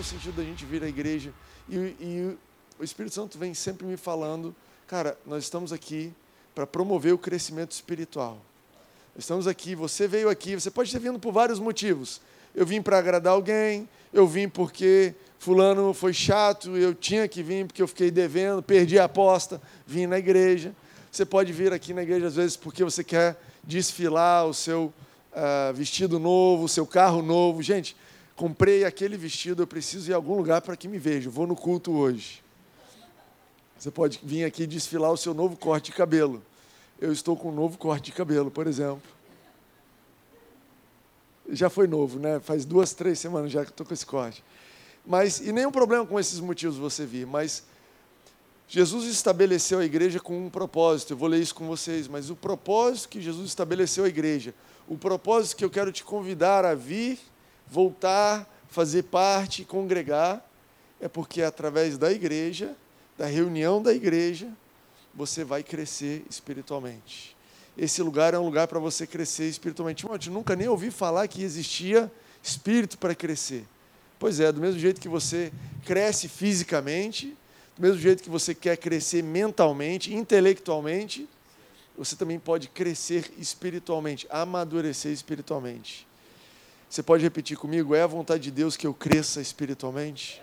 o sentido da gente vir à igreja? E, e o Espírito Santo vem sempre me falando, cara, nós estamos aqui para promover o crescimento espiritual. Estamos aqui, você veio aqui, você pode ter vindo por vários motivos. Eu vim para agradar alguém, eu vim porque fulano foi chato, eu tinha que vir porque eu fiquei devendo, perdi a aposta, vim na igreja. Você pode vir aqui na igreja às vezes porque você quer desfilar o seu uh, vestido novo, o seu carro novo. Gente, comprei aquele vestido, eu preciso ir a algum lugar para que me veja. Vou no culto hoje. Você pode vir aqui desfilar o seu novo corte de cabelo. Eu estou com um novo corte de cabelo, por exemplo. Já foi novo, né? Faz duas, três semanas já que estou com esse corte. Mas, e nenhum problema com esses motivos você vir, mas Jesus estabeleceu a igreja com um propósito. Eu vou ler isso com vocês, mas o propósito que Jesus estabeleceu a igreja, o propósito que eu quero te convidar a vir, voltar, fazer parte, congregar, é porque através da igreja, da reunião da igreja, você vai crescer espiritualmente. Esse lugar é um lugar para você crescer espiritualmente. Eu nunca nem ouvi falar que existia espírito para crescer. Pois é, do mesmo jeito que você cresce fisicamente, do mesmo jeito que você quer crescer mentalmente, intelectualmente, você também pode crescer espiritualmente, amadurecer espiritualmente. Você pode repetir comigo? É a vontade de Deus que eu cresça espiritualmente?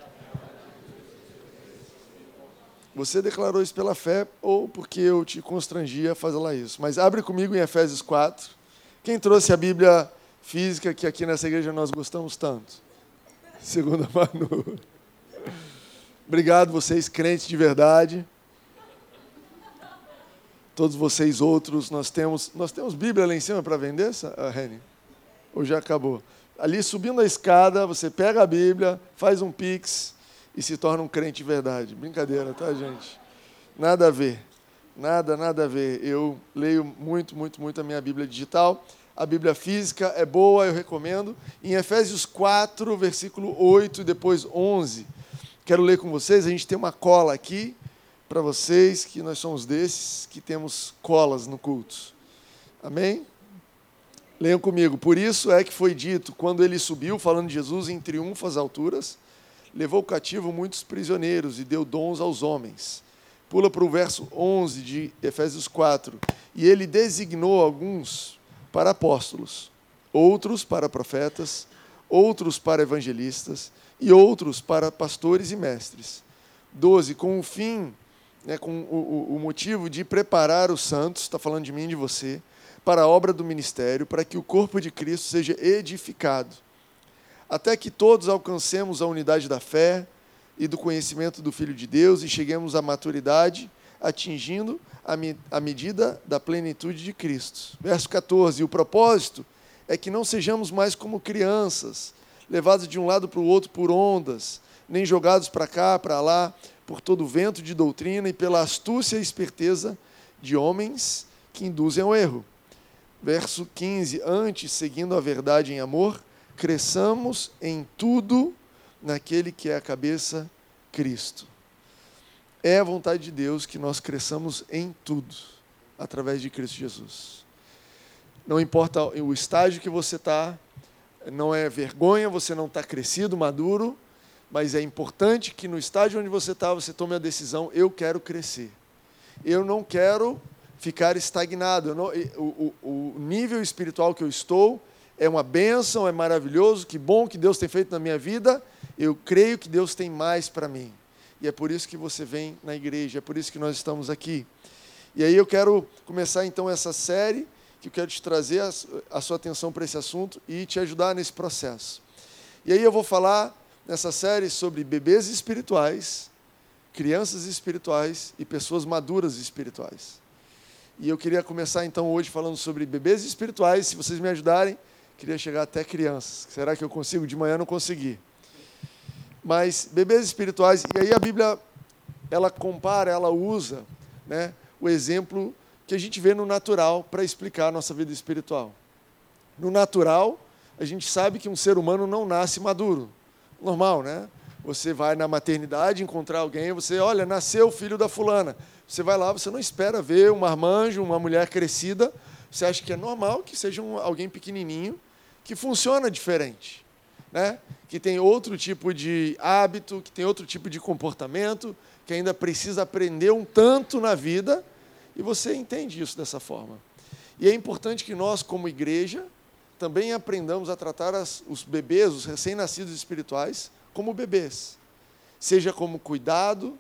Você declarou isso pela fé ou porque eu te constrangia a fazer lá isso. Mas abre comigo em Efésios 4. Quem trouxe a Bíblia física que aqui nessa igreja nós gostamos tanto? Segunda Manu. Obrigado, vocês crentes de verdade. Todos vocês outros, nós temos, nós temos Bíblia lá em cima para vender, Reni? Ou já acabou? Ali subindo a escada, você pega a Bíblia, faz um pix e se torna um crente de verdade. Brincadeira, tá, gente? Nada a ver. Nada, nada a ver. Eu leio muito, muito, muito a minha Bíblia digital. A Bíblia física é boa, eu recomendo. Em Efésios 4, versículo 8 e depois 11, Quero ler com vocês, a gente tem uma cola aqui para vocês, que nós somos desses que temos colas no culto. Amém? Leiam comigo. Por isso é que foi dito, quando ele subiu, falando de Jesus, em triunfo às alturas, levou cativo muitos prisioneiros e deu dons aos homens. Pula para o verso 11 de Efésios 4. E ele designou alguns para apóstolos, outros para profetas, outros para evangelistas e outros para pastores e mestres. 12. Com o fim, né, com o, o motivo de preparar os santos, está falando de mim e de você, para a obra do ministério, para que o corpo de Cristo seja edificado, até que todos alcancemos a unidade da fé e do conhecimento do Filho de Deus e cheguemos à maturidade, atingindo a, a medida da plenitude de Cristo. Verso 14. E o propósito é que não sejamos mais como crianças, levados de um lado para o outro por ondas, nem jogados para cá, para lá, por todo o vento de doutrina e pela astúcia e esperteza de homens que induzem ao erro. Verso 15: Antes, seguindo a verdade em amor, cresçamos em tudo naquele que é a cabeça, Cristo. É a vontade de Deus que nós cresçamos em tudo, através de Cristo Jesus. Não importa o estágio que você está, não é vergonha, você não está crescido, maduro, mas é importante que no estágio onde você está, você tome a decisão: eu quero crescer. Eu não quero ficar estagnado. Não, o, o, o nível espiritual que eu estou é uma bênção, é maravilhoso, que bom que Deus tem feito na minha vida. Eu creio que Deus tem mais para mim. E é por isso que você vem na igreja, é por isso que nós estamos aqui. E aí eu quero começar então essa série que eu quero te trazer a, a sua atenção para esse assunto e te ajudar nesse processo. E aí eu vou falar nessa série sobre bebês espirituais, crianças espirituais e pessoas maduras espirituais. E eu queria começar então hoje falando sobre bebês espirituais. Se vocês me ajudarem, queria chegar até crianças. Será que eu consigo? De manhã não consegui. Mas bebês espirituais, e aí a Bíblia ela compara, ela usa, né, o exemplo que a gente vê no natural para explicar a nossa vida espiritual. No natural, a gente sabe que um ser humano não nasce maduro. Normal, né? Você vai na maternidade encontrar alguém, você, olha, nasceu o filho da fulana. Você vai lá, você não espera ver um marmanjo, uma mulher crescida. Você acha que é normal que seja um, alguém pequenininho que funciona diferente. né? que tem outro tipo de hábito, que tem outro tipo de comportamento, que ainda precisa aprender um tanto na vida, e você entende isso dessa forma. E é importante que nós, como igreja, também aprendamos a tratar as, os bebês, os recém-nascidos espirituais, como bebês. Seja como cuidado,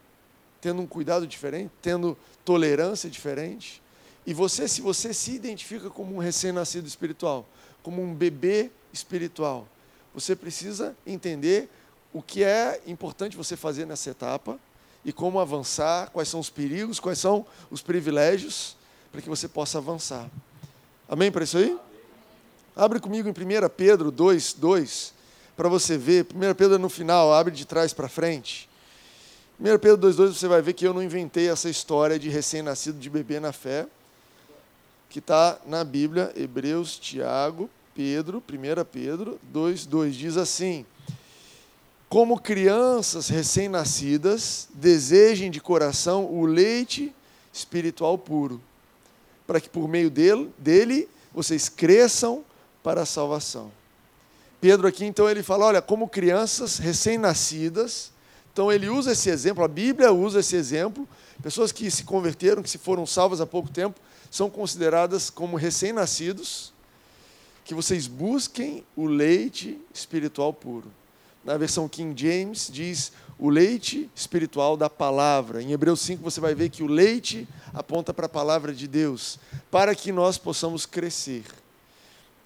tendo um cuidado diferente, tendo tolerância diferente. E você, se você se identifica como um recém-nascido espiritual, como um bebê espiritual, você precisa entender o que é importante você fazer nessa etapa e como avançar, quais são os perigos, quais são os privilégios para que você possa avançar. Amém para isso aí? Abre comigo em 1 Pedro 2, 2, para você ver. 1 Pedro no final, abre de trás para frente. 1 Pedro 2, 2, você vai ver que eu não inventei essa história de recém-nascido de bebê na fé, que está na Bíblia, Hebreus, Tiago, Pedro, 1 Pedro 2, 2, diz assim: Como crianças recém-nascidas, desejem de coração o leite espiritual puro para que por meio dele, dele vocês cresçam para a salvação. Pedro aqui, então, ele fala: olha, como crianças recém-nascidas, então ele usa esse exemplo, a Bíblia usa esse exemplo, pessoas que se converteram, que se foram salvas há pouco tempo, são consideradas como recém-nascidos, que vocês busquem o leite espiritual puro. Na versão King James diz o leite espiritual da palavra. Em Hebreus 5 você vai ver que o leite aponta para a palavra de Deus, para que nós possamos crescer.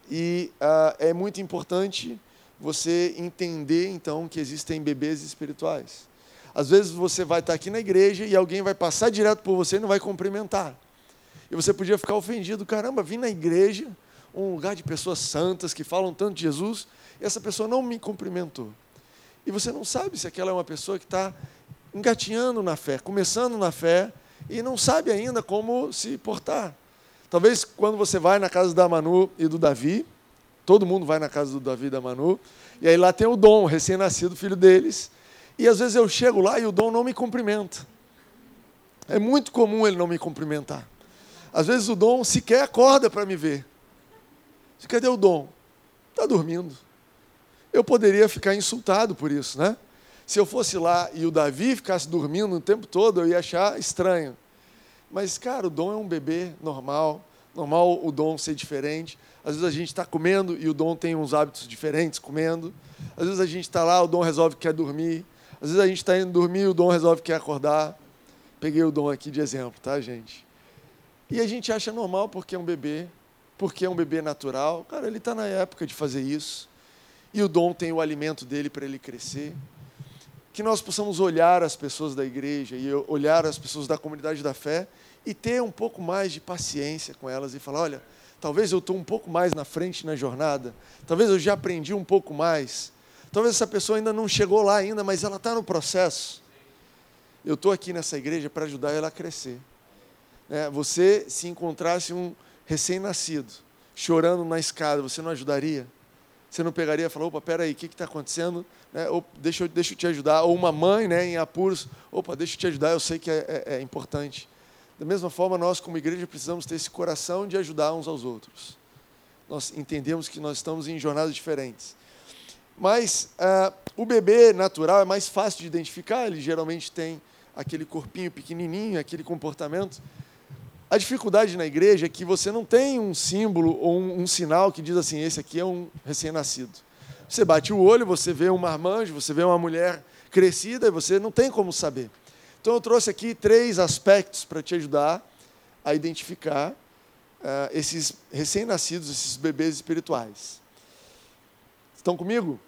E uh, é muito importante você entender, então, que existem bebês espirituais. Às vezes você vai estar aqui na igreja e alguém vai passar direto por você e não vai cumprimentar. E você podia ficar ofendido, caramba, vim na igreja, um lugar de pessoas santas que falam tanto de Jesus, e essa pessoa não me cumprimentou. E você não sabe se aquela é uma pessoa que está engatinhando na fé, começando na fé, e não sabe ainda como se portar. Talvez quando você vai na casa da Manu e do Davi, todo mundo vai na casa do Davi e da Manu, e aí lá tem o Dom, recém-nascido, filho deles, e às vezes eu chego lá e o Dom não me cumprimenta. É muito comum ele não me cumprimentar. Às vezes o Dom sequer acorda para me ver. Cadê o Dom? Está dormindo eu poderia ficar insultado por isso, né? Se eu fosse lá e o Davi ficasse dormindo o tempo todo, eu ia achar estranho. Mas, cara, o Dom é um bebê normal, normal o Dom ser diferente. Às vezes a gente está comendo e o Dom tem uns hábitos diferentes comendo. Às vezes a gente está lá, o Dom resolve que quer dormir. Às vezes a gente está indo dormir e o Dom resolve que quer acordar. Peguei o Dom aqui de exemplo, tá, gente? E a gente acha normal porque é um bebê, porque é um bebê natural. Cara, ele está na época de fazer isso e o dom tem o alimento dele para ele crescer. Que nós possamos olhar as pessoas da igreja e olhar as pessoas da comunidade da fé e ter um pouco mais de paciência com elas e falar: olha, talvez eu estou um pouco mais na frente na jornada, talvez eu já aprendi um pouco mais, talvez essa pessoa ainda não chegou lá ainda, mas ela está no processo. Eu estou aqui nessa igreja para ajudar ela a crescer. É, você, se encontrasse um recém-nascido chorando na escada, você não ajudaria? Você não pegaria e falaria, opa, peraí, o que está acontecendo? Né? Deixa, eu, deixa eu te ajudar. Ou uma mãe né, em apuros, opa, deixa eu te ajudar, eu sei que é, é, é importante. Da mesma forma, nós como igreja precisamos ter esse coração de ajudar uns aos outros. Nós entendemos que nós estamos em jornadas diferentes. Mas uh, o bebê natural é mais fácil de identificar, ele geralmente tem aquele corpinho pequenininho, aquele comportamento. A dificuldade na igreja é que você não tem um símbolo ou um, um sinal que diz assim: esse aqui é um recém-nascido. Você bate o olho, você vê um marmanjo, você vê uma mulher crescida e você não tem como saber. Então eu trouxe aqui três aspectos para te ajudar a identificar uh, esses recém-nascidos, esses bebês espirituais. Estão comigo?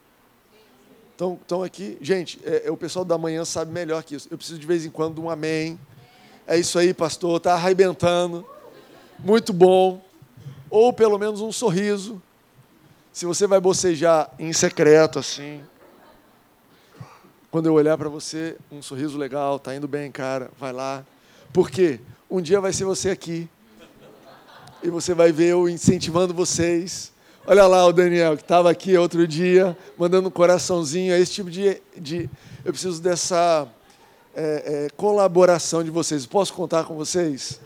Estão, aqui? Gente, é, é, o pessoal da manhã sabe melhor que isso. Eu preciso de vez em quando de um amém. É isso aí, pastor, está arrebentando. Muito bom. Ou pelo menos um sorriso. Se você vai bocejar em secreto assim, quando eu olhar para você, um sorriso legal, tá indo bem, cara, vai lá. Por quê? Um dia vai ser você aqui. E você vai ver eu incentivando vocês. Olha lá o Daniel, que estava aqui outro dia, mandando um coraçãozinho. É esse tipo de, de. Eu preciso dessa é, é, colaboração de vocês. Posso contar com vocês?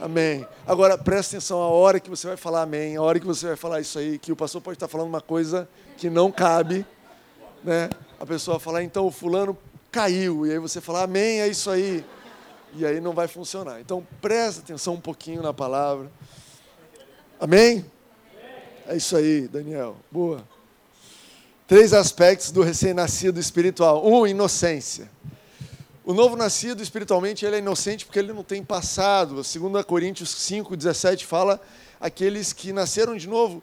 Amém. Agora, presta atenção a hora que você vai falar amém, a hora que você vai falar isso aí, que o pastor pode estar falando uma coisa que não cabe, né? A pessoa falar, então o fulano caiu, e aí você fala, amém, é isso aí. E aí não vai funcionar. Então presta atenção um pouquinho na palavra. Amém? É isso aí, Daniel. Boa. Três aspectos do recém-nascido espiritual. Um, inocência. O novo nascido espiritualmente ele é inocente porque ele não tem passado. 2 Coríntios 5, 17 fala aqueles que nasceram de novo,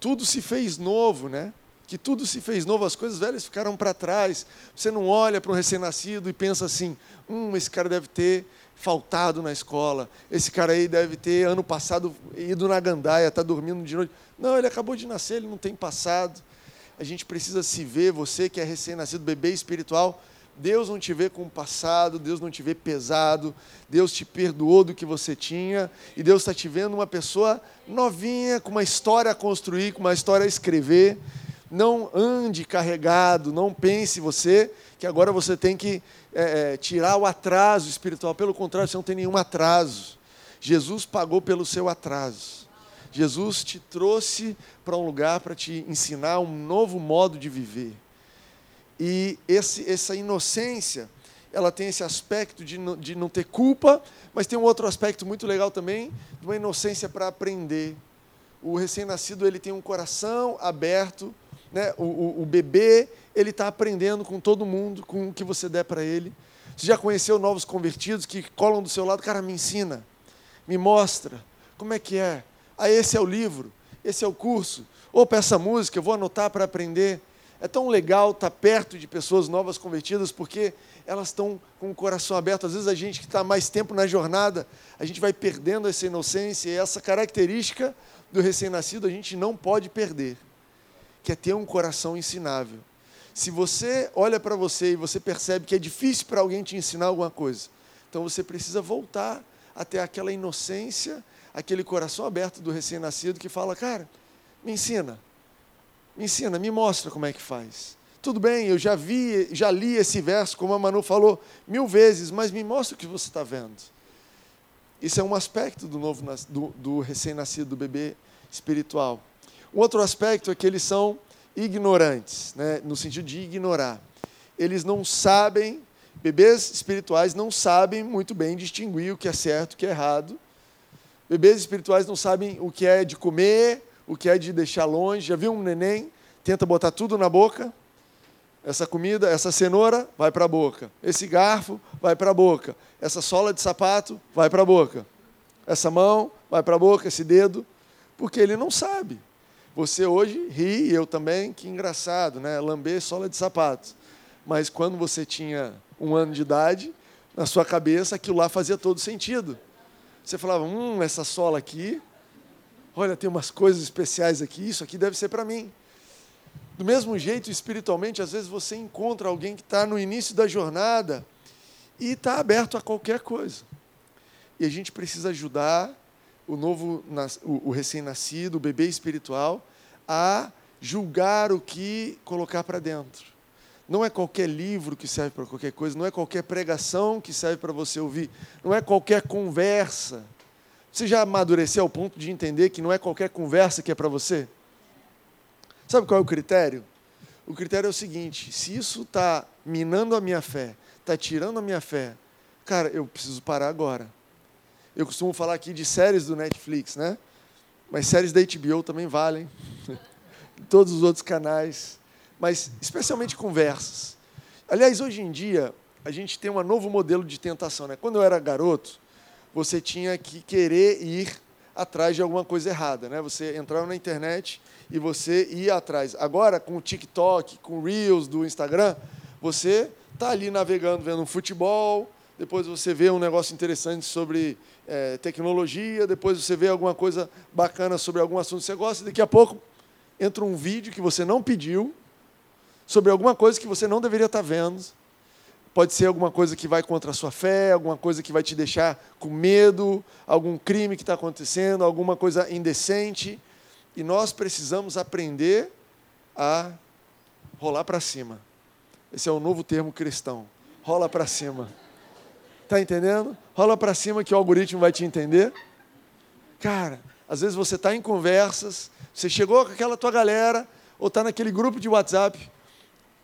tudo se fez novo, né? Que tudo se fez novo, as coisas velhas ficaram para trás. Você não olha para um recém-nascido e pensa assim: hum, esse cara deve ter faltado na escola, esse cara aí deve ter ano passado ido na gandaia, está dormindo de noite. Não, ele acabou de nascer, ele não tem passado. A gente precisa se ver, você que é recém-nascido, bebê espiritual, Deus não te vê com o passado, Deus não te vê pesado, Deus te perdoou do que você tinha, e Deus está te vendo uma pessoa novinha, com uma história a construir, com uma história a escrever. Não ande carregado, não pense você que agora você tem que é, é, tirar o atraso espiritual. Pelo contrário, você não tem nenhum atraso. Jesus pagou pelo seu atraso. Jesus te trouxe para um lugar para te ensinar um novo modo de viver. E esse, essa inocência, ela tem esse aspecto de não, de não ter culpa, mas tem um outro aspecto muito legal também, de uma inocência para aprender. O recém-nascido ele tem um coração aberto, né? o, o, o bebê ele está aprendendo com todo mundo, com o que você der para ele. Você já conheceu novos convertidos que colam do seu lado? Cara, me ensina, me mostra, como é que é? Ah, esse é o livro, esse é o curso. Opa, essa música, eu vou anotar para aprender. É tão legal estar tá perto de pessoas novas convertidas, porque elas estão com o coração aberto. Às vezes a gente que está mais tempo na jornada, a gente vai perdendo essa inocência e essa característica do recém-nascido a gente não pode perder, que é ter um coração ensinável. Se você olha para você e você percebe que é difícil para alguém te ensinar alguma coisa, então você precisa voltar até aquela inocência, aquele coração aberto do recém-nascido que fala: Cara, me ensina, me ensina, me mostra como é que faz. Tudo bem, eu já vi, já li esse verso, como a Manu falou, mil vezes, mas me mostra o que você está vendo. Isso é um aspecto do novo do, do recém-nascido, do bebê espiritual. Um outro aspecto é que eles são ignorantes, né, no sentido de ignorar. Eles não sabem, bebês espirituais não sabem muito bem distinguir o que é certo e o que é errado. Bebês espirituais não sabem o que é de comer, o que é de deixar longe. Já viu um neném? Tenta botar tudo na boca. Essa comida, essa cenoura, vai para a boca. Esse garfo, vai para a boca. Essa sola de sapato, vai para a boca. Essa mão, vai para a boca. Esse dedo, porque ele não sabe. Você hoje ri, eu também, que engraçado, né? Lamber sola de sapato. Mas quando você tinha um ano de idade, na sua cabeça aquilo lá fazia todo sentido. Você falava, hum, essa sola aqui, olha, tem umas coisas especiais aqui, isso aqui deve ser para mim. Do mesmo jeito, espiritualmente, às vezes você encontra alguém que está no início da jornada e está aberto a qualquer coisa. E a gente precisa ajudar o novo, o recém-nascido, o bebê espiritual, a julgar o que colocar para dentro. Não é qualquer livro que serve para qualquer coisa, não é qualquer pregação que serve para você ouvir, não é qualquer conversa. Você já amadureceu ao ponto de entender que não é qualquer conversa que é para você? Sabe qual é o critério? O critério é o seguinte: se isso está minando a minha fé, está tirando a minha fé, cara, eu preciso parar agora. Eu costumo falar aqui de séries do Netflix, né? Mas séries da HBO também valem. Todos os outros canais. Mas especialmente conversas. Aliás, hoje em dia, a gente tem um novo modelo de tentação. Né? Quando eu era garoto, você tinha que querer ir atrás de alguma coisa errada. Né? Você entrava na internet e você ia atrás. Agora, com o TikTok, com o Reels do Instagram, você está ali navegando, vendo um futebol, depois você vê um negócio interessante sobre é, tecnologia, depois você vê alguma coisa bacana sobre algum assunto que você gosta, e daqui a pouco entra um vídeo que você não pediu, sobre alguma coisa que você não deveria estar vendo. Pode ser alguma coisa que vai contra a sua fé, alguma coisa que vai te deixar com medo, algum crime que está acontecendo, alguma coisa indecente. E nós precisamos aprender a rolar para cima. Esse é o novo termo cristão. Rola para cima. Está entendendo? Rola para cima que o algoritmo vai te entender. Cara, às vezes você está em conversas, você chegou com aquela tua galera, ou está naquele grupo de WhatsApp,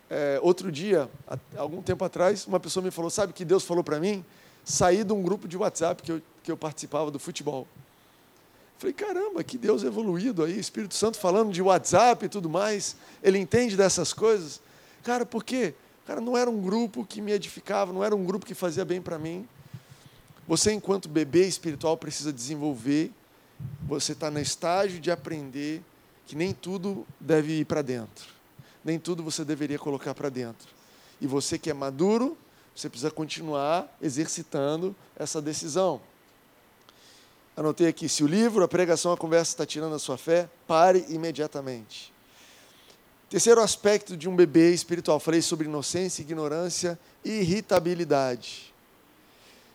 é, outro dia, há algum tempo atrás, uma pessoa me falou: Sabe que Deus falou para mim? Sair de um grupo de WhatsApp que eu, que eu participava do futebol. Falei, caramba, que Deus evoluído aí, Espírito Santo falando de WhatsApp e tudo mais. Ele entende dessas coisas. Cara, por quê? Cara, não era um grupo que me edificava, não era um grupo que fazia bem para mim. Você, enquanto bebê espiritual, precisa desenvolver. Você está no estágio de aprender que nem tudo deve ir para dentro. Nem tudo você deveria colocar para dentro. E você que é maduro, você precisa continuar exercitando essa decisão. Anotei aqui: se o livro, a pregação, a conversa está tirando a sua fé, pare imediatamente. Terceiro aspecto de um bebê espiritual: falei sobre inocência, ignorância e irritabilidade.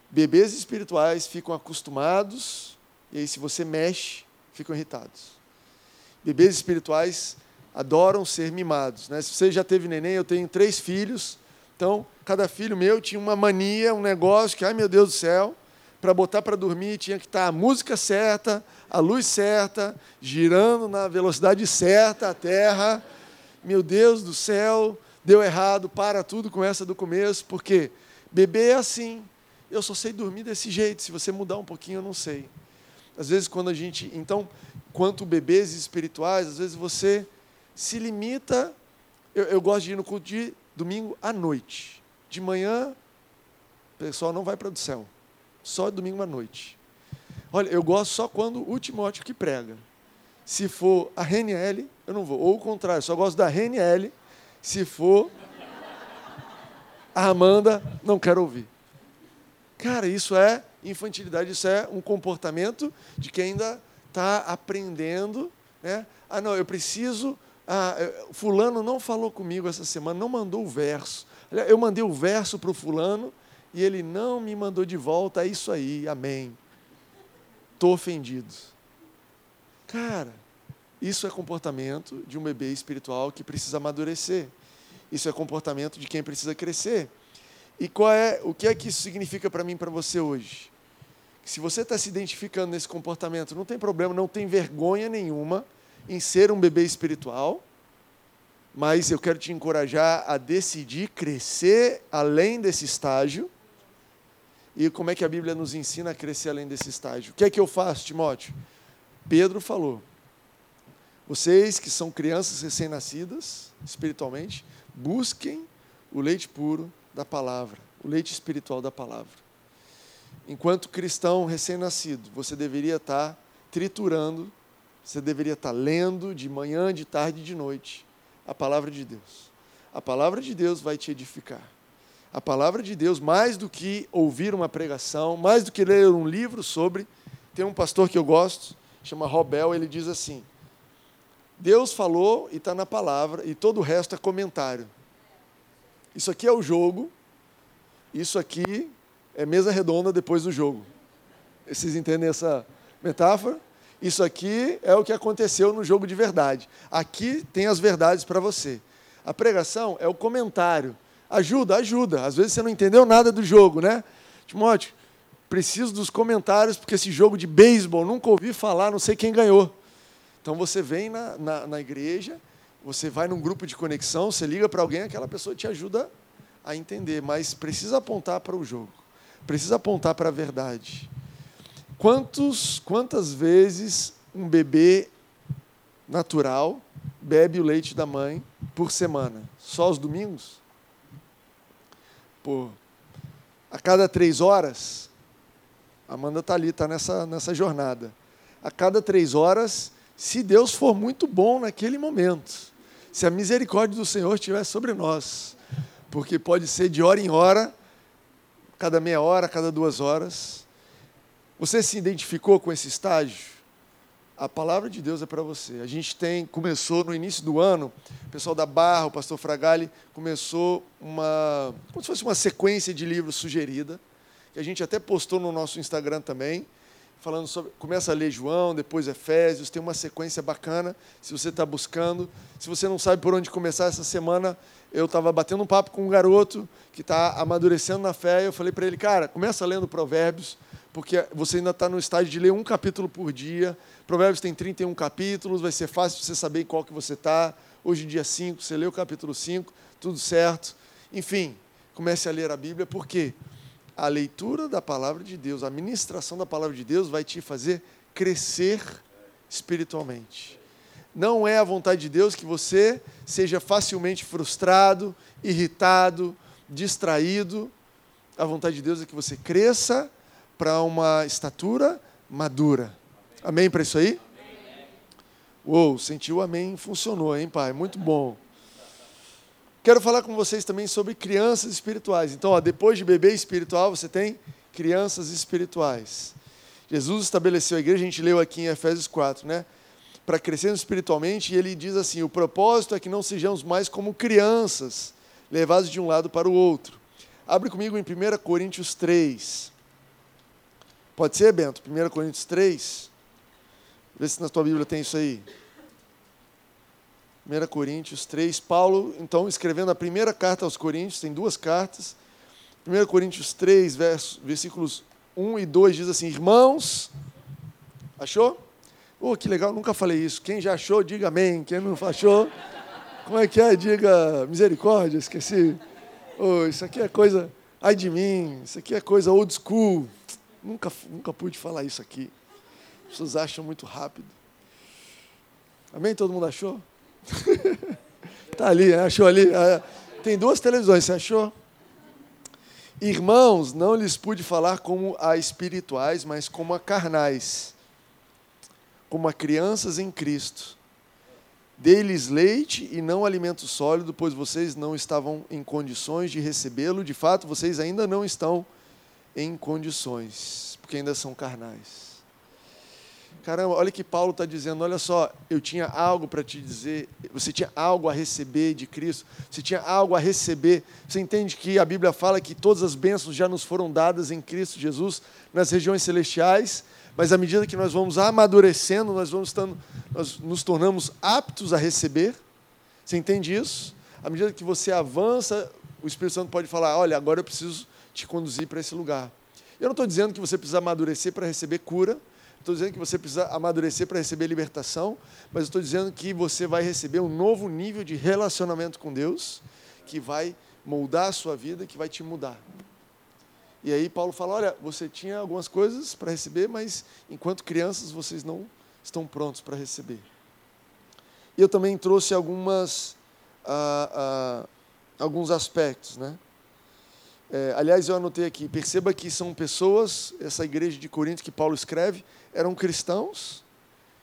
Bebês espirituais ficam acostumados, e aí, se você mexe, ficam irritados. Bebês espirituais adoram ser mimados. Né? Se você já teve neném, eu tenho três filhos, então cada filho meu tinha uma mania, um negócio que, ai meu Deus do céu, para botar para dormir tinha que estar tá a música certa, a luz certa, girando na velocidade certa a terra. Meu Deus do céu, deu errado, para tudo, começa do começo, porque bebê é assim. Eu só sei dormir desse jeito, se você mudar um pouquinho, eu não sei. Às vezes, quando a gente. Então, quanto bebês espirituais, às vezes você se limita. Eu, eu gosto de ir no culto de domingo à noite. De manhã, o pessoal não vai para o céu só domingo à noite. Olha, eu gosto só quando o Timóteo que prega. Se for a RNL, eu não vou. Ou o contrário, só gosto da RNL. Se for a Amanda, não quero ouvir. Cara, isso é infantilidade, isso é um comportamento de quem ainda está aprendendo. Né? Ah, não, eu preciso. Ah, fulano não falou comigo essa semana, não mandou o verso. Eu mandei o verso para o fulano e ele não me mandou de volta, é isso aí, amém. Estou ofendido. Cara, isso é comportamento de um bebê espiritual que precisa amadurecer. Isso é comportamento de quem precisa crescer. E qual é, o que é que isso significa para mim para você hoje? Se você está se identificando nesse comportamento, não tem problema, não tem vergonha nenhuma em ser um bebê espiritual, mas eu quero te encorajar a decidir crescer além desse estágio e como é que a Bíblia nos ensina a crescer além desse estágio? O que é que eu faço, Timóteo? Pedro falou: vocês que são crianças recém-nascidas, espiritualmente, busquem o leite puro da palavra, o leite espiritual da palavra. Enquanto cristão recém-nascido, você deveria estar triturando, você deveria estar lendo de manhã, de tarde e de noite a palavra de Deus. A palavra de Deus vai te edificar a palavra de Deus, mais do que ouvir uma pregação, mais do que ler um livro sobre. Tem um pastor que eu gosto, chama Robel, ele diz assim: Deus falou e está na palavra, e todo o resto é comentário. Isso aqui é o jogo, isso aqui é mesa redonda depois do jogo. Vocês entendem essa metáfora? Isso aqui é o que aconteceu no jogo de verdade. Aqui tem as verdades para você. A pregação é o comentário Ajuda, ajuda. Às vezes você não entendeu nada do jogo, né? Timóteo, preciso dos comentários, porque esse jogo de beisebol, nunca ouvi falar, não sei quem ganhou. Então você vem na, na, na igreja, você vai num grupo de conexão, você liga para alguém, aquela pessoa te ajuda a entender, mas precisa apontar para o jogo, precisa apontar para a verdade. Quantos, quantas vezes um bebê natural bebe o leite da mãe por semana? Só os domingos? Pô, a cada três horas, Amanda está ali, está nessa, nessa jornada. A cada três horas, se Deus for muito bom naquele momento, se a misericórdia do Senhor estiver sobre nós, porque pode ser de hora em hora, cada meia hora, cada duas horas. Você se identificou com esse estágio? a palavra de Deus é para você. A gente tem, começou no início do ano, o pessoal da Barra, o pastor Fragali, começou uma, como se fosse uma sequência de livros sugerida, que a gente até postou no nosso Instagram também, falando sobre, começa a ler João, depois Efésios, tem uma sequência bacana, se você está buscando. Se você não sabe por onde começar essa semana, eu estava batendo um papo com um garoto que está amadurecendo na fé, e eu falei para ele, cara, começa lendo Provérbios, porque você ainda está no estágio de ler um capítulo por dia. Provérbios tem 31 capítulos, vai ser fácil você saber em qual que você está. Hoje, dia 5, você lê o capítulo 5, tudo certo. Enfim, comece a ler a Bíblia, porque a leitura da palavra de Deus, a ministração da palavra de Deus vai te fazer crescer espiritualmente. Não é a vontade de Deus que você seja facilmente frustrado, irritado, distraído. A vontade de Deus é que você cresça para uma estatura madura. Amém para isso aí? Uou, sentiu amém, funcionou, hein, pai? Muito bom. Quero falar com vocês também sobre crianças espirituais. Então, ó, depois de bebê espiritual, você tem crianças espirituais. Jesus estabeleceu a igreja, a gente leu aqui em Efésios 4, né? Para crescermos espiritualmente, e ele diz assim: o propósito é que não sejamos mais como crianças, levados de um lado para o outro. Abre comigo em 1 Coríntios 3. Pode ser, Bento? 1 Coríntios 3. Vê se na tua Bíblia tem isso aí. 1 Coríntios 3. Paulo, então, escrevendo a primeira carta aos Coríntios, tem duas cartas. 1 Coríntios 3, versos, versículos 1 e 2 diz assim: Irmãos, achou? Oh, que legal, nunca falei isso. Quem já achou, diga amém. Quem não achou, como é que é? Diga misericórdia, esqueci. Oh, isso aqui é coisa, ai de mim, isso aqui é coisa old school. Nunca, nunca pude falar isso aqui. As pessoas acham muito rápido. Amém? Todo mundo achou? tá ali, achou ali. É, tem duas televisões, você achou? Irmãos, não lhes pude falar como a espirituais, mas como a carnais, como a crianças em Cristo. Dei-lhes leite e não alimento sólido, pois vocês não estavam em condições de recebê-lo. De fato, vocês ainda não estão em condições, porque ainda são carnais. Caramba, olha que Paulo está dizendo: olha só, eu tinha algo para te dizer, você tinha algo a receber de Cristo, você tinha algo a receber. Você entende que a Bíblia fala que todas as bênçãos já nos foram dadas em Cristo Jesus nas regiões celestiais, mas à medida que nós vamos amadurecendo, nós vamos estando, nós nos tornamos aptos a receber. Você entende isso? À medida que você avança, o Espírito Santo pode falar: olha, agora eu preciso te conduzir para esse lugar. Eu não estou dizendo que você precisa amadurecer para receber cura estou dizendo que você precisa amadurecer para receber libertação, mas estou dizendo que você vai receber um novo nível de relacionamento com Deus, que vai moldar a sua vida, que vai te mudar. E aí Paulo fala: olha, você tinha algumas coisas para receber, mas enquanto crianças vocês não estão prontos para receber. E eu também trouxe algumas, ah, ah, alguns aspectos, né? É, aliás, eu anotei aqui, perceba que são pessoas, essa igreja de Corinto que Paulo escreve, eram cristãos,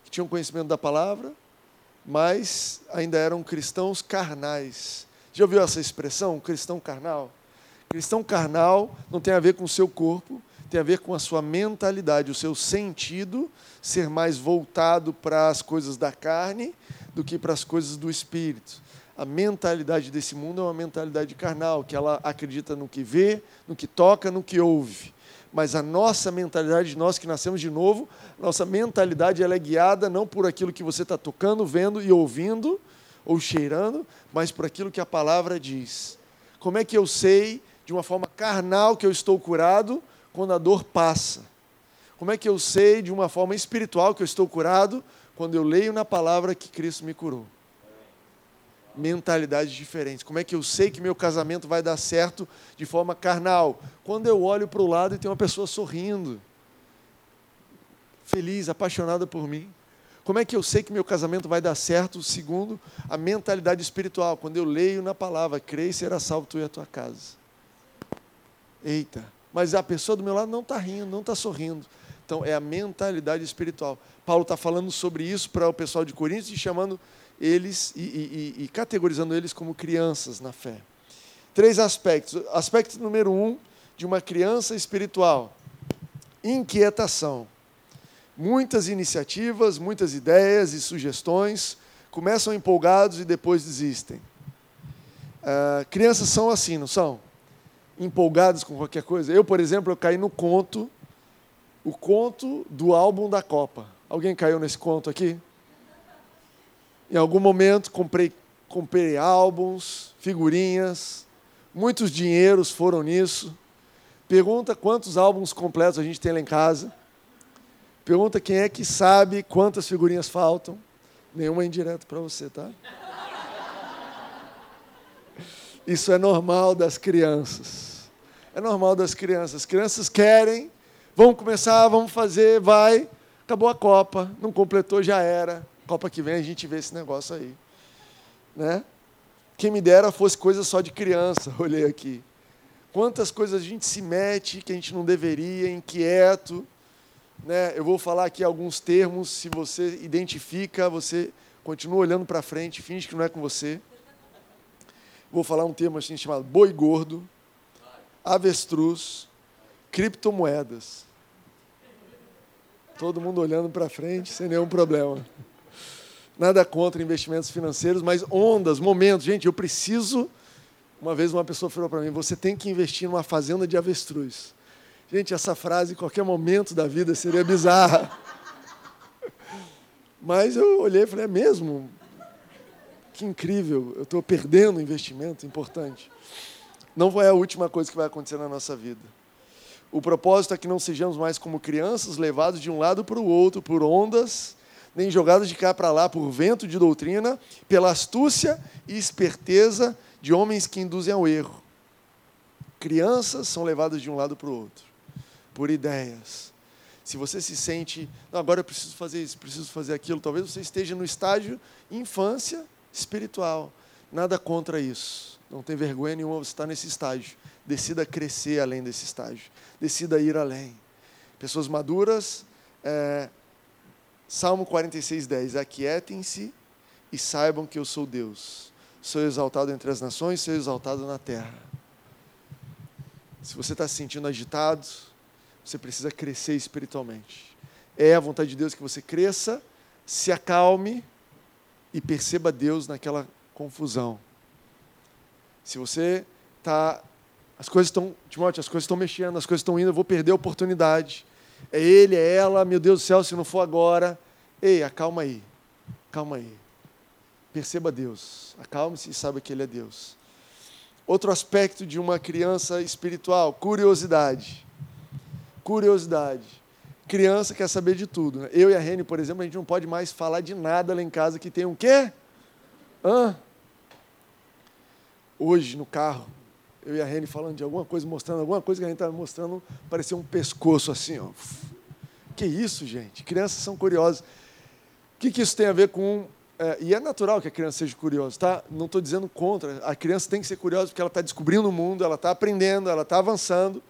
que tinham conhecimento da palavra, mas ainda eram cristãos carnais. Já ouviu essa expressão, cristão carnal? Cristão carnal não tem a ver com o seu corpo, tem a ver com a sua mentalidade, o seu sentido ser mais voltado para as coisas da carne do que para as coisas do espírito a mentalidade desse mundo é uma mentalidade carnal, que ela acredita no que vê, no que toca, no que ouve. Mas a nossa mentalidade, nós que nascemos de novo, nossa mentalidade ela é guiada não por aquilo que você está tocando, vendo e ouvindo, ou cheirando, mas por aquilo que a palavra diz. Como é que eu sei, de uma forma carnal, que eu estou curado quando a dor passa? Como é que eu sei, de uma forma espiritual, que eu estou curado quando eu leio na palavra que Cristo me curou? Mentalidades diferentes. Como é que eu sei que meu casamento vai dar certo de forma carnal? Quando eu olho para o lado e tem uma pessoa sorrindo, feliz, apaixonada por mim. Como é que eu sei que meu casamento vai dar certo segundo a mentalidade espiritual? Quando eu leio na palavra, creio será salvo tu e a tua casa. Eita, mas a pessoa do meu lado não está rindo, não está sorrindo. Então é a mentalidade espiritual. Paulo está falando sobre isso para o pessoal de Coríntios e chamando eles e, e, e, categorizando eles como crianças na fé. Três aspectos. Aspecto número um de uma criança espiritual: inquietação. Muitas iniciativas, muitas ideias e sugestões começam empolgados e depois desistem. Uh, crianças são assim, não são? Empolgadas com qualquer coisa. Eu, por exemplo, eu caí no conto, o conto do álbum da Copa. Alguém caiu nesse conto aqui? Em algum momento comprei, comprei álbuns, figurinhas, muitos dinheiros foram nisso. Pergunta quantos álbuns completos a gente tem lá em casa. Pergunta quem é que sabe quantas figurinhas faltam. Nenhuma indireta para você, tá? Isso é normal das crianças. É normal das crianças. As crianças querem, vamos começar, vamos fazer, vai. Acabou a Copa, não completou, já era. Copa que vem a gente vê esse negócio aí. Né? Quem me dera fosse coisa só de criança, olhei aqui. Quantas coisas a gente se mete que a gente não deveria, inquieto. Né? Eu vou falar aqui alguns termos, se você identifica, você continua olhando para frente, finge que não é com você. Vou falar um termo assim chamado boi gordo, avestruz, criptomoedas. Todo mundo olhando para frente, sem nenhum problema. Nada contra investimentos financeiros, mas ondas, momentos. Gente, eu preciso uma vez uma pessoa falou para mim: você tem que investir numa fazenda de avestruz. Gente, essa frase em qualquer momento da vida seria bizarra. Mas eu olhei e falei: é mesmo? Que incrível, eu estou perdendo investimento importante. Não é a última coisa que vai acontecer na nossa vida. O propósito é que não sejamos mais como crianças levados de um lado para o outro por ondas, nem jogados de cá para lá por vento de doutrina, pela astúcia e esperteza de homens que induzem ao erro. Crianças são levadas de um lado para o outro, por ideias. Se você se sente, agora eu preciso fazer isso, preciso fazer aquilo, talvez você esteja no estágio infância espiritual. Nada contra isso. Não tem vergonha nenhuma você estar nesse estágio. Decida crescer além desse estágio. Decida ir além. Pessoas maduras, é, Salmo 46, 10. Aquietem-se e saibam que eu sou Deus sou exaltado entre as nações, sou exaltado na terra. Se você está se sentindo agitado, você precisa crescer espiritualmente. É a vontade de Deus que você cresça, se acalme e perceba Deus naquela confusão. Se você está. As coisas estão. Timóteo, as coisas estão mexendo, as coisas estão indo, eu vou perder a oportunidade. É ele, é ela, meu Deus do céu, se não for agora. Ei, acalma aí. Calma aí. Perceba Deus, acalme-se e saiba que Ele é Deus. Outro aspecto de uma criança espiritual, curiosidade. Curiosidade. Criança quer saber de tudo. Né? Eu e a Rene, por exemplo, a gente não pode mais falar de nada lá em casa que tem um quê? Hã? Hoje, no carro, eu e a Rene falando de alguma coisa, mostrando alguma coisa que a gente estava mostrando, parecia um pescoço assim, ó. Que isso, gente? Crianças são curiosas. O que, que isso tem a ver com é, e é natural que a criança seja curiosa, tá? Não estou dizendo contra. A criança tem que ser curiosa porque ela está descobrindo o mundo, ela está aprendendo, ela está avançando.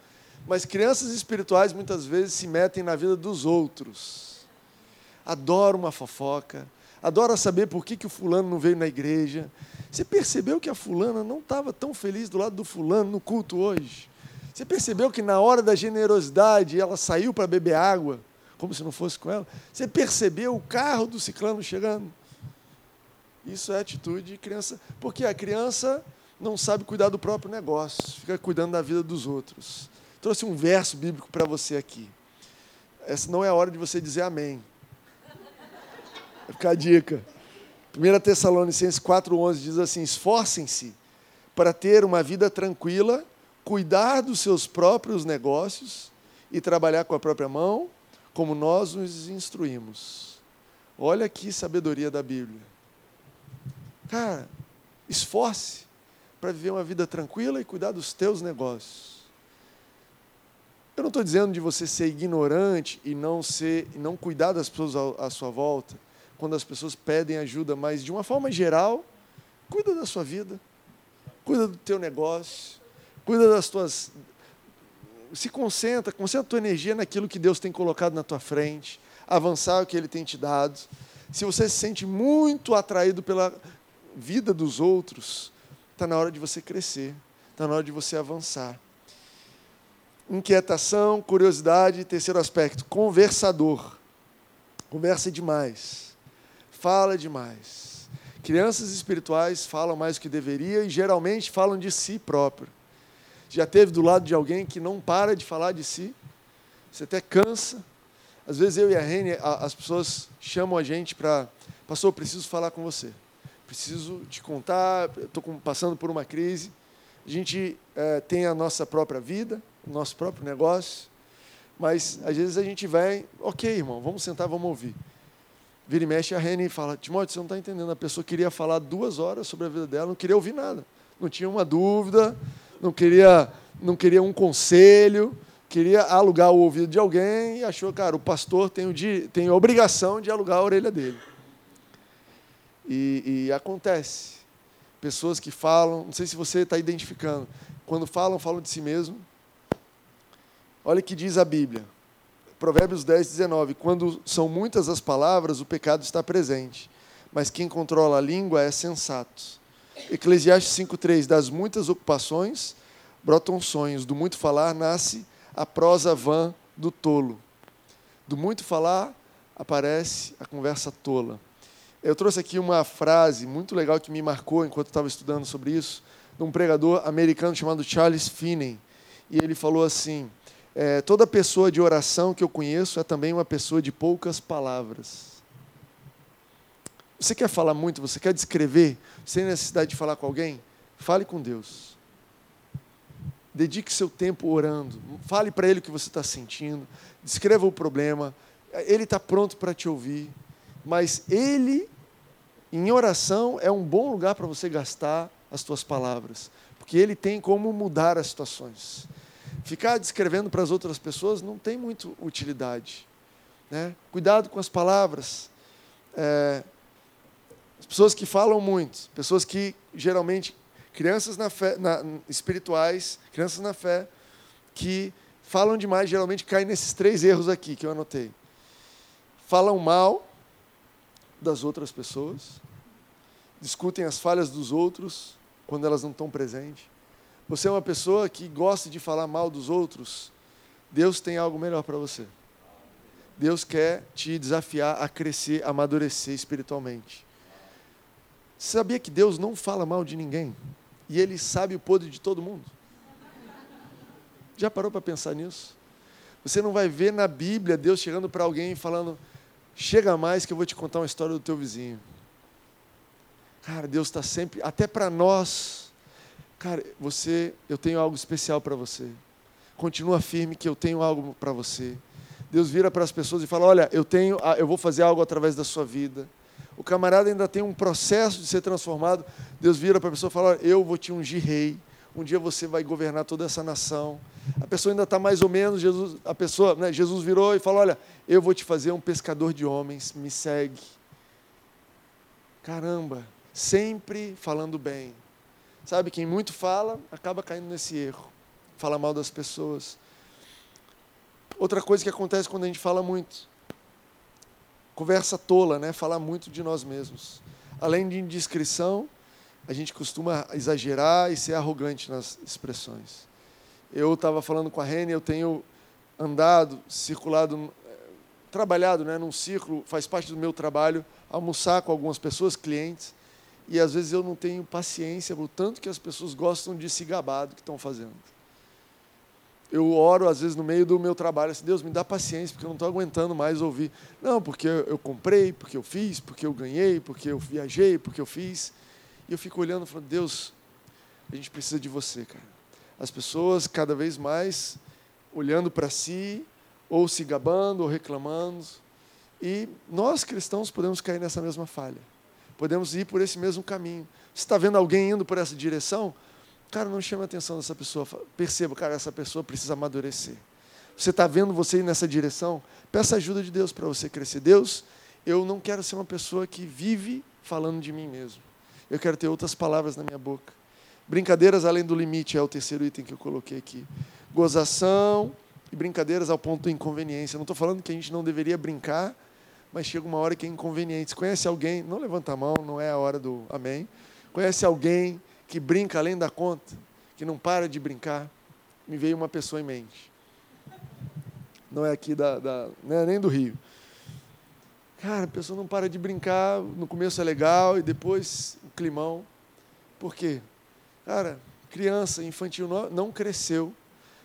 Mas crianças espirituais muitas vezes se metem na vida dos outros. Adoram uma fofoca, adoram saber por que, que o fulano não veio na igreja. Você percebeu que a fulana não estava tão feliz do lado do fulano no culto hoje? Você percebeu que na hora da generosidade ela saiu para beber água, como se não fosse com ela? Você percebeu o carro do ciclano chegando? Isso é atitude de criança, porque a criança não sabe cuidar do próprio negócio, fica cuidando da vida dos outros. Trouxe um verso bíblico para você aqui. Essa não é a hora de você dizer amém. Vai ficar a dica. 1 Tessalonicenses 4,11 diz assim: Esforcem-se para ter uma vida tranquila, cuidar dos seus próprios negócios e trabalhar com a própria mão, como nós nos instruímos. Olha que sabedoria da Bíblia. Cara, esforce para viver uma vida tranquila e cuidar dos teus negócios. Eu não estou dizendo de você ser ignorante e não ser, não cuidar das pessoas à sua volta, quando as pessoas pedem ajuda, mas de uma forma geral, cuida da sua vida, cuida do teu negócio, cuida das tuas, se concentra, concentra a tua energia naquilo que Deus tem colocado na tua frente, avançar o que Ele tem te dado. Se você se sente muito atraído pela vida dos outros, está na hora de você crescer, está na hora de você avançar. Inquietação, curiosidade, terceiro aspecto, conversador. Conversa demais, fala demais. Crianças espirituais falam mais do que deveria e geralmente falam de si próprio. Já teve do lado de alguém que não para de falar de si? Você até cansa. Às vezes eu e a Rene, as pessoas chamam a gente para, pastor, preciso falar com você preciso te contar, estou passando por uma crise. A gente é, tem a nossa própria vida, nosso próprio negócio, mas às vezes a gente vai, ok, irmão, vamos sentar, vamos ouvir. Vira e mexe a Reni e fala, Timóteo, você não está entendendo, a pessoa queria falar duas horas sobre a vida dela, não queria ouvir nada, não tinha uma dúvida, não queria, não queria um conselho, queria alugar o ouvido de alguém e achou, cara, o pastor tem, o de, tem a obrigação de alugar a orelha dele. E, e acontece. Pessoas que falam, não sei se você está identificando, quando falam, falam de si mesmo. Olha o que diz a Bíblia. Provérbios 10, 19. Quando são muitas as palavras, o pecado está presente, mas quem controla a língua é sensato. Eclesiastes 5,3. Das muitas ocupações brotam sonhos, do muito falar nasce a prosa vã do tolo. Do muito falar aparece a conversa tola. Eu trouxe aqui uma frase muito legal que me marcou enquanto estava estudando sobre isso, de um pregador americano chamado Charles Finney. E ele falou assim: é, toda pessoa de oração que eu conheço é também uma pessoa de poucas palavras. Você quer falar muito, você quer descrever, sem necessidade de falar com alguém? Fale com Deus. Dedique seu tempo orando. Fale para Ele o que você está sentindo. Descreva o problema. Ele está pronto para te ouvir. Mas Ele, em oração, é um bom lugar para você gastar as suas palavras. Porque Ele tem como mudar as situações. Ficar descrevendo para as outras pessoas não tem muito utilidade. Né? Cuidado com as palavras. É, as pessoas que falam muito, pessoas que geralmente crianças na fé, na, espirituais, crianças na fé, que falam demais, geralmente caem nesses três erros aqui que eu anotei. Falam mal das outras pessoas, discutem as falhas dos outros quando elas não estão presentes. Você é uma pessoa que gosta de falar mal dos outros, Deus tem algo melhor para você. Deus quer te desafiar a crescer, a amadurecer espiritualmente. Você sabia que Deus não fala mal de ninguém? e ele sabe o podre de todo mundo. Já parou para pensar nisso? Você não vai ver na Bíblia Deus chegando para alguém e falando: chega mais que eu vou te contar uma história do teu vizinho. Cara, Deus está sempre, até para nós, cara, você, eu tenho algo especial para você. Continua firme que eu tenho algo para você. Deus vira para as pessoas e fala: olha, eu tenho, eu vou fazer algo através da sua vida o camarada ainda tem um processo de ser transformado. Deus vira para a pessoa e fala: Eu vou te ungir rei. Um dia você vai governar toda essa nação. A pessoa ainda está mais ou menos. Jesus, a pessoa, né, Jesus virou e falou: Olha, eu vou te fazer um pescador de homens. Me segue. Caramba, sempre falando bem. Sabe, quem muito fala acaba caindo nesse erro. Fala mal das pessoas. Outra coisa que acontece quando a gente fala muito conversa tola, né? Falar muito de nós mesmos. Além de indiscrição, a gente costuma exagerar e ser arrogante nas expressões. Eu estava falando com a Rene, eu tenho andado, circulado, eh, trabalhado né, num círculo, faz parte do meu trabalho, almoçar com algumas pessoas, clientes, e às vezes eu não tenho paciência o tanto que as pessoas gostam de se gabar do que estão fazendo eu oro, às vezes, no meio do meu trabalho, assim, Deus, me dá paciência, porque eu não estou aguentando mais ouvir. Não, porque eu comprei, porque eu fiz, porque eu ganhei, porque eu viajei, porque eu fiz. E eu fico olhando e falando, Deus, a gente precisa de você, cara. As pessoas cada vez mais olhando para si, ou se gabando, ou reclamando. E nós, cristãos, podemos cair nessa mesma falha. Podemos ir por esse mesmo caminho. Você está vendo alguém indo por essa direção? Cara, não chama a atenção dessa pessoa. Perceba, cara, essa pessoa precisa amadurecer. Você está vendo você ir nessa direção? Peça ajuda de Deus para você crescer. Deus, eu não quero ser uma pessoa que vive falando de mim mesmo. Eu quero ter outras palavras na minha boca. Brincadeiras além do limite é o terceiro item que eu coloquei aqui. Gozação e brincadeiras ao ponto de inconveniência. não estou falando que a gente não deveria brincar, mas chega uma hora que é inconveniente. Conhece alguém? Não levanta a mão, não é a hora do amém. Conhece alguém que brinca além da conta, que não para de brincar, me veio uma pessoa em mente. Não é aqui da, da é nem do Rio. Cara, a pessoa não para de brincar, no começo é legal e depois o climão. Por quê? Cara, criança, infantil não cresceu,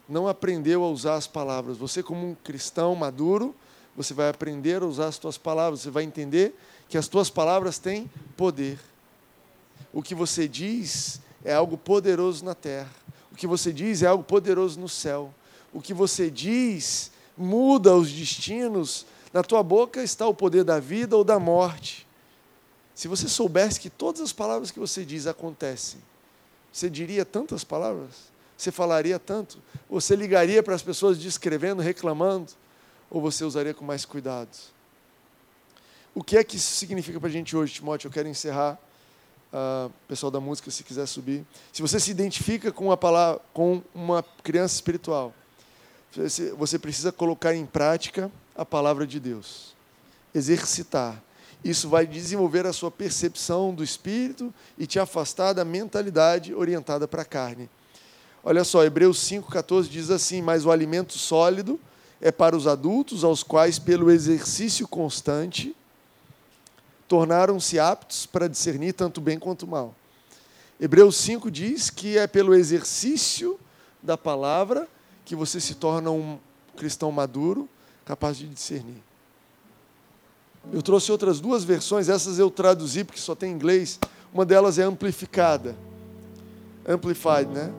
não aprendeu a usar as palavras. Você como um cristão maduro, você vai aprender a usar as suas palavras, você vai entender que as tuas palavras têm poder o que você diz é algo poderoso na terra. O que você diz é algo poderoso no céu. o que você diz muda os destinos. Na tua boca está o poder da vida ou da morte. Se você soubesse que todas as palavras que você diz acontecem, você diria tantas palavras? Você falaria tanto? Você ligaria para as pessoas descrevendo, reclamando? Ou você usaria com mais cuidado? O que é que isso significa para a gente hoje, Timóteo? Eu quero encerrar. Uh, pessoal da música, se quiser subir. Se você se identifica com, a palavra, com uma criança espiritual, você precisa colocar em prática a palavra de Deus. Exercitar. Isso vai desenvolver a sua percepção do espírito e te afastar da mentalidade orientada para a carne. Olha só, Hebreus 5,14 diz assim: Mas o alimento sólido é para os adultos, aos quais, pelo exercício constante, tornaram-se aptos para discernir tanto bem quanto mal. Hebreus 5 diz que é pelo exercício da palavra que você se torna um cristão maduro, capaz de discernir. Eu trouxe outras duas versões, essas eu traduzi porque só tem em inglês. Uma delas é amplificada. Amplified, né?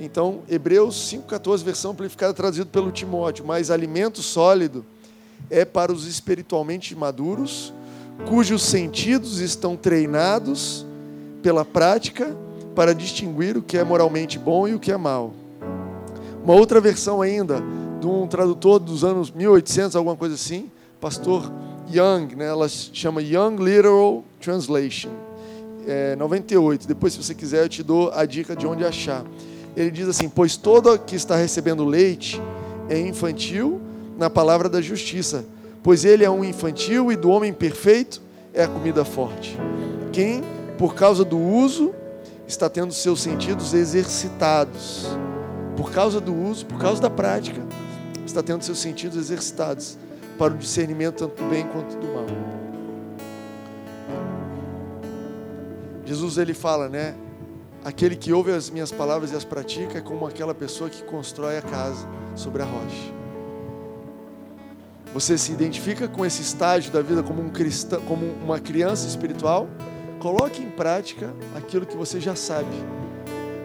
Então, Hebreus 5,14, versão amplificada, traduzido pelo Timóteo. Mas alimento sólido é para os espiritualmente maduros, cujos sentidos estão treinados pela prática para distinguir o que é moralmente bom e o que é mal. Uma outra versão ainda, de um tradutor dos anos 1800, alguma coisa assim, pastor Young, né? ela chama Young Literal Translation, é, 98. Depois, se você quiser, eu te dou a dica de onde achar. Ele diz assim: Pois todo que está recebendo leite é infantil na palavra da justiça pois ele é um infantil e do homem perfeito é a comida forte. Quem, por causa do uso, está tendo seus sentidos exercitados. Por causa do uso, por causa da prática, está tendo seus sentidos exercitados para o discernimento tanto do bem quanto do mal. Jesus ele fala, né? Aquele que ouve as minhas palavras e as pratica é como aquela pessoa que constrói a casa sobre a rocha. Você se identifica com esse estágio da vida como um cristão, como uma criança espiritual? Coloque em prática aquilo que você já sabe.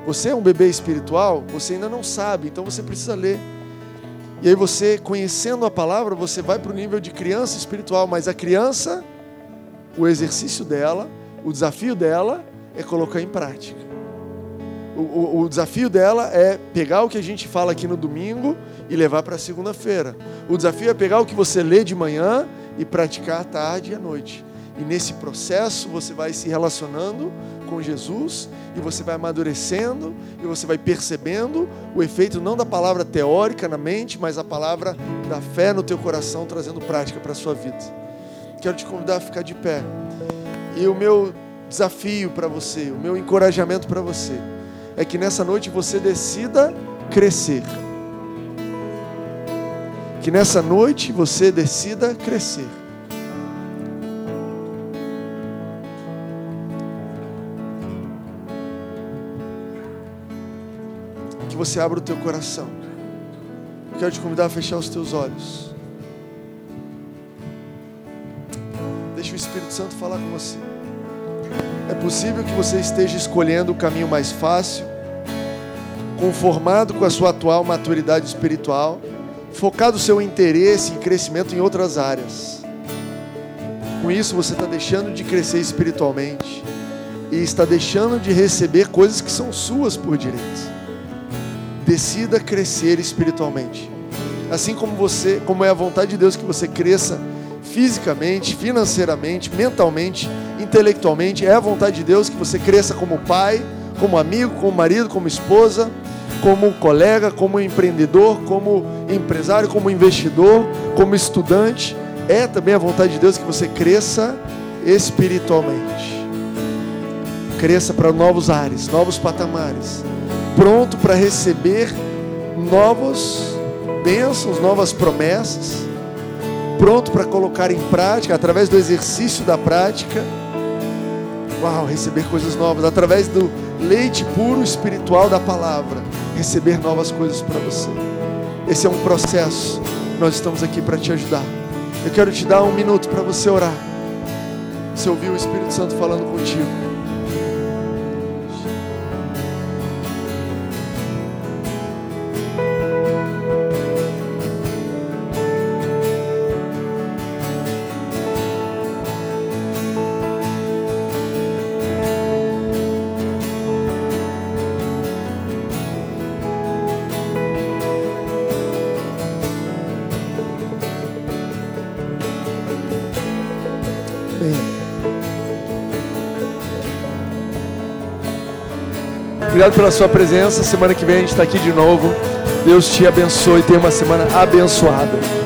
Você é um bebê espiritual, você ainda não sabe, então você precisa ler. E aí você, conhecendo a palavra, você vai para o nível de criança espiritual, mas a criança, o exercício dela, o desafio dela é colocar em prática. O, o, desafio dela é pegar o que a gente fala aqui no domingo e levar para segunda-feira. O desafio é pegar o que você lê de manhã e praticar à tarde e à noite. E nesse processo você vai se relacionando com Jesus e você vai amadurecendo e você vai percebendo o efeito não da palavra teórica na mente, mas a palavra da fé no teu coração trazendo prática para a sua vida. Quero te convidar a ficar de pé. E o meu desafio para você, o meu encorajamento para você é que nessa noite você decida crescer que nessa noite você decida crescer. Que você abra o teu coração. Quero te convidar a fechar os teus olhos. Deixa o Espírito Santo falar com você. É possível que você esteja escolhendo o caminho mais fácil, conformado com a sua atual maturidade espiritual focado o seu interesse e crescimento em outras áreas. Com isso, você está deixando de crescer espiritualmente e está deixando de receber coisas que são suas por direito. Decida crescer espiritualmente. Assim como você, como é a vontade de Deus que você cresça fisicamente, financeiramente, mentalmente, intelectualmente, é a vontade de Deus que você cresça como pai, como amigo, como marido, como esposa, como colega, como empreendedor, como empresário, como investidor, como estudante. É também a vontade de Deus que você cresça espiritualmente. Cresça para novos ares, novos patamares. Pronto para receber novos bênçãos, novas promessas. Pronto para colocar em prática, através do exercício da prática. Uau, receber coisas novas, através do leite puro espiritual da palavra receber novas coisas para você. Esse é um processo. Nós estamos aqui para te ajudar. Eu quero te dar um minuto para você orar. Você ouviu o Espírito Santo falando contigo. Obrigado pela sua presença. Semana que vem a gente está aqui de novo. Deus te abençoe. Tenha uma semana abençoada.